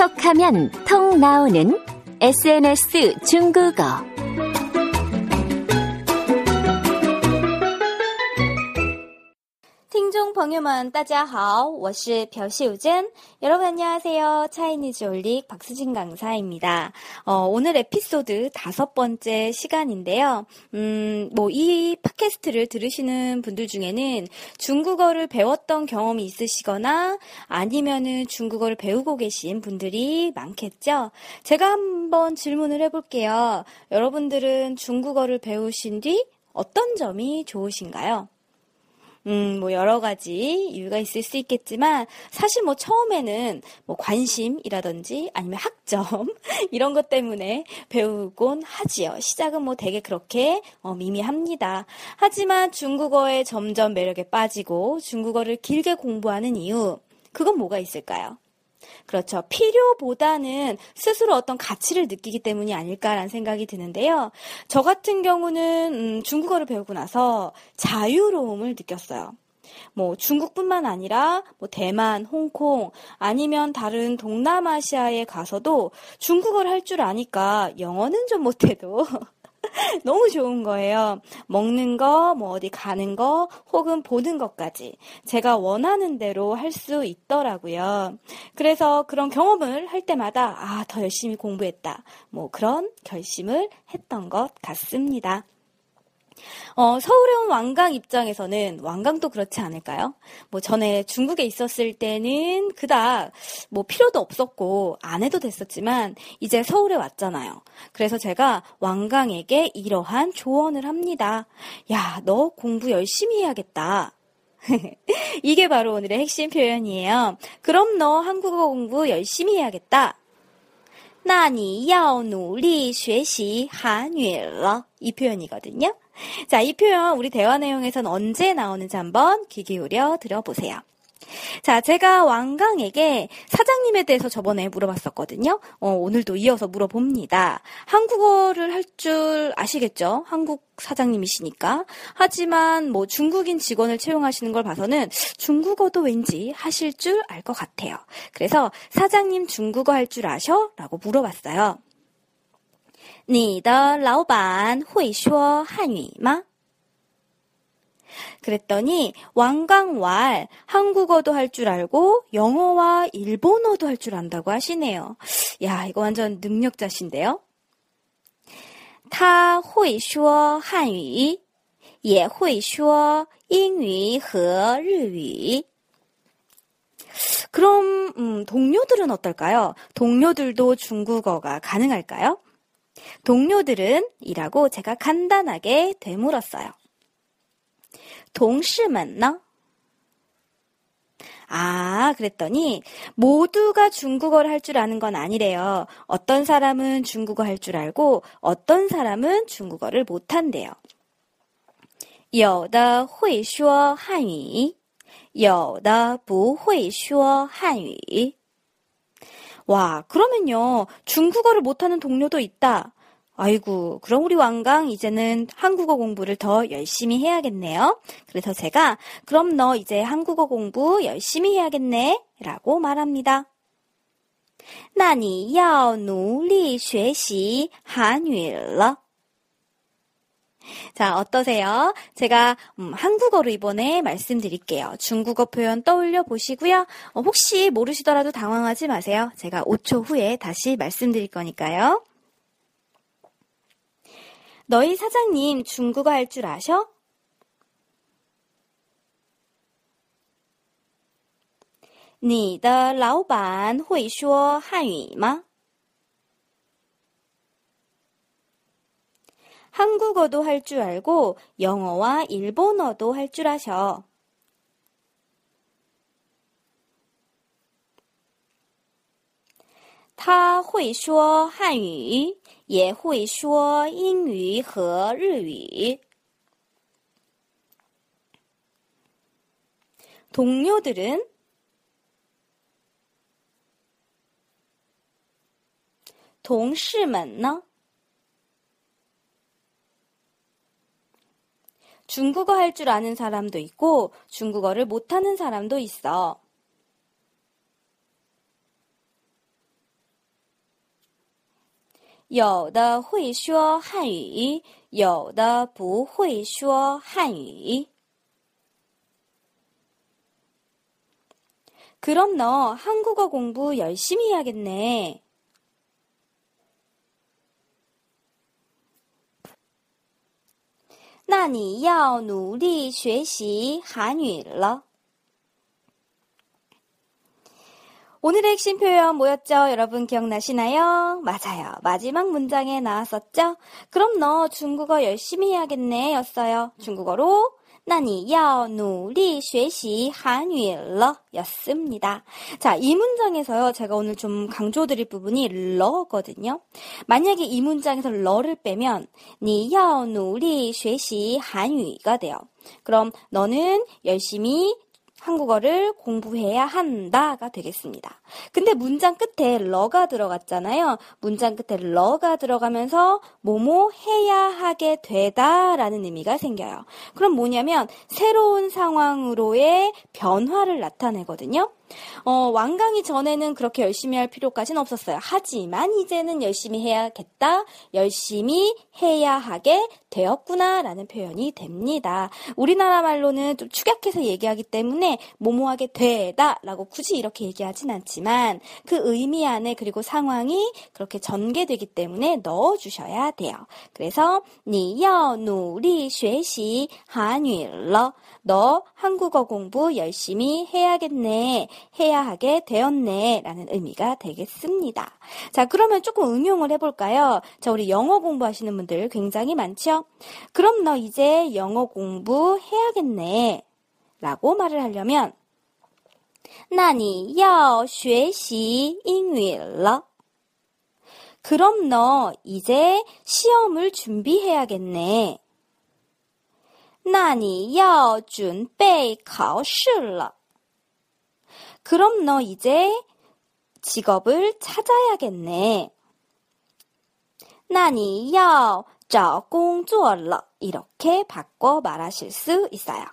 톡하면 톡 나오는 SNS 중국어. 朋友们，大家好，我是朴秀珍。 여러분 안녕하세요. 차이니즈 올릭 박수진 강사입니다. 어, 오늘 에피소드 다섯 번째 시간인데요. 음, 뭐 이 팟캐스트를 들으시는 분들 중에는 중국어를 배웠던 경험이 있으시거나 아니면은 중국어를 배우고 계신 분들이 많겠죠. 제가 한번 질문을 해볼게요. 여러분들은 중국어를 배우신 뒤 어떤 점이 좋으신가요? 음, 뭐 여러 가지 이유가 있을 수 있겠지만 사실 뭐 처음에는 뭐 관심이라든지 아니면 학점 이런 것 때문에 배우곤 하지요. 시작은 뭐 되게 그렇게 어, 미미합니다. 하지만 중국어에 점점 매력에 빠지고 중국어를 길게 공부하는 이유 그건 뭐가 있을까요? 그렇죠. 필요보다는 스스로 어떤 가치를 느끼기 때문이 아닐까라는 생각이 드는데요. 저 같은 경우는 음, 중국어를 배우고 나서 자유로움을 느꼈어요. 뭐 중국뿐만 아니라 뭐 대만, 홍콩 아니면 다른 동남아시아에 가서도 중국어를 할 줄 아니까 영어는 좀 못해도 너무 좋은 거예요. 먹는 거, 뭐 어디 가는 거, 혹은 보는 것까지 제가 원하는 대로 할 수 있더라고요. 그래서 그런 경험을 할 때마다 아, 더 열심히 공부했다. 뭐 그런 결심을 했던 것 같습니다. 어, 서울에 온 왕강 입장에서는 왕강도 그렇지 않을까요? 뭐 전에 중국에 있었을 때는 그닥 뭐 필요도 없었고 안 해도 됐었지만 이제 서울에 왔잖아요. 그래서 제가 왕강에게 이러한 조언을 합니다. 야, 너 공부 열심히 해야겠다. 이게 바로 오늘의 핵심 표현이에요. 그럼 너 한국어 공부 열심히 해야겠다. 那你要努力学习韩语了. 이 표현이거든요. 자, 이 표현 우리 대화 내용에선 언제 나오는지 한번 귀 기울여 들어보세요. 자, 제가 왕강에게 사장님에 대해서 저번에 물어봤었거든요. 어, 오늘도 이어서 물어봅니다. 한국어를 할 줄 아시겠죠? 한국 사장님이시니까. 하지만 뭐 중국인 직원을 채용하시는 걸 봐서는 중국어도 왠지 하실 줄 알 것 같아요. 그래서 사장님 중국어 할 줄 아셔? 라고 물어봤어요. 你的老板会说汉语吗? 그랬더니 왕강왈 한국어도 할 줄 알고 영어와 일본어도 할 줄 안다고 하시네요. 야, 이거 완전 능력자신데요. 他会说汉语,也会说英语和日语. 그럼 음, 동료들은 어떨까요? 동료들도 중국어가 가능할까요? 동료들은 이라고 제가 간단하게 되물었어요. 동시면呢? 아, 그랬더니 모두가 중국어를 할 줄 아는 건 아니래요. 어떤 사람은 중국어 할 줄 알고 어떤 사람은 중국어를 못 한대요. 有的会说汉语,有的不会说汉语. 와, 그러면요. 중국어를 못하는 동료도 있다. 아이고, 그럼 우리 왕강 이제는 한국어 공부를 더 열심히 해야겠네요. 그래서 제가 그럼 너 이제 한국어 공부 열심히 해야겠네. 라고 말합니다. 那你要努力学习韩语了. 자, 어떠세요? 제가 음, 한국어로 이번에 말씀드릴게요. 중국어 표현 떠올려 보시고요. 어, 혹시 모르시더라도 당황하지 마세요. 제가 5초 후에 다시 말씀드릴 거니까요. 너희 사장님 중국어 할 줄 아셔? 你的老板会说汉语吗? 한국어도 할 줄 알고 영어와 일본어도 할 줄 아셔. 他会说汉语，也会说英语和日语。 동료들은 동시们呢? 중국어 할 줄 아는 사람도 있고 중국어를 못하는 사람도 있어. 有的会说汉语，有的不会说汉语。 그럼 너 한국어 공부 열심히 해야겠네. 那你要努力学习韩语了. 오늘의 핵심 표현 뭐였죠? 여러분 기억나시나요? 맞아요. 마지막 문장에 나왔었죠? 그럼 너 중국어 열심히 해야겠네 였어요. 중국어로 那你要努力学习韩语了 였습니다. 자, 이 문장에서요, 제가 오늘 좀 강조드릴 부분이 러거든요. 만약에 이 문장에서 러를 빼면 你要努力学习韩语가 돼요. 그럼 너는 열심히 한국어를 공부해야 한다가 되겠습니다. 근데 문장 끝에 러가 들어갔잖아요. 문장 끝에 러가 들어가면서 뭐뭐 해야 하게 되다라는 의미가 생겨요. 그럼 뭐냐면 새로운 상황으로의 변화를 나타내거든요. 어, 완강이 전에는 그렇게 열심히 할 필요까지는 없었어요. 하지만 이제는 열심히 해야겠다, 열심히 해야 하게 되었구나라는 표현이 됩니다. 우리나라 말로는 좀 축약해서 얘기하기 때문에 뭐뭐하게 되다라고 굳이 이렇게 얘기하진 않지만 그 의미 안에 그리고 상황이 그렇게 전개되기 때문에 넣어주셔야 돼요. 그래서 你要努力学习韩语了.너 한국어 공부 열심히 해야겠네. 해야 하게 되었네. 라는 의미가 되겠습니다. 자, 그러면 조금 응용을 해볼까요? 자, 우리 영어 공부하시는 분들 굉장히 많죠? 그럼 너 이제 영어 공부 해야겠네. 라고 말을 하려면, 那你要学习英语了. 그럼 너 이제 시험을 준비해야겠네. 那你要准备考试了. 그럼 너 이제 직업을 찾아야겠네. 那你要 找工作了. 이렇게 바꿔 말하실 수 있어요.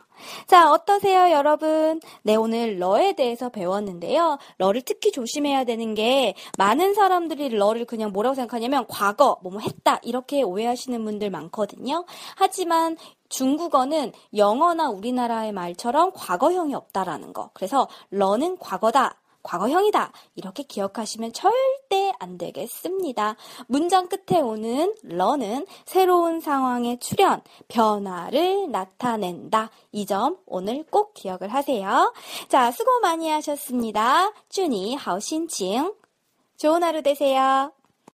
자, 어떠세요, 여러분? 네, 오늘 러에 대해서 배웠는데요. 러를 특히 조심해야 되는 게 많은 사람들이 러를 그냥 뭐라고 생각하냐면 과거, 뭐뭐 했다, 이렇게 오해하시는 분들 많거든요. 하지만 중국어는 영어나 우리나라의 말처럼 과거형이 없다라는 거. 그래서 러는 과거다. 과거형이다. 이렇게 기억하시면 절대 안 되겠습니다. 문장 끝에 오는 러는 새로운 상황의 출현, 변화를 나타낸다. 이 점 오늘 꼭 기억을 하세요. 자, 수고 많이 하셨습니다. 준이 하우신칭. 좋은 하루 되세요.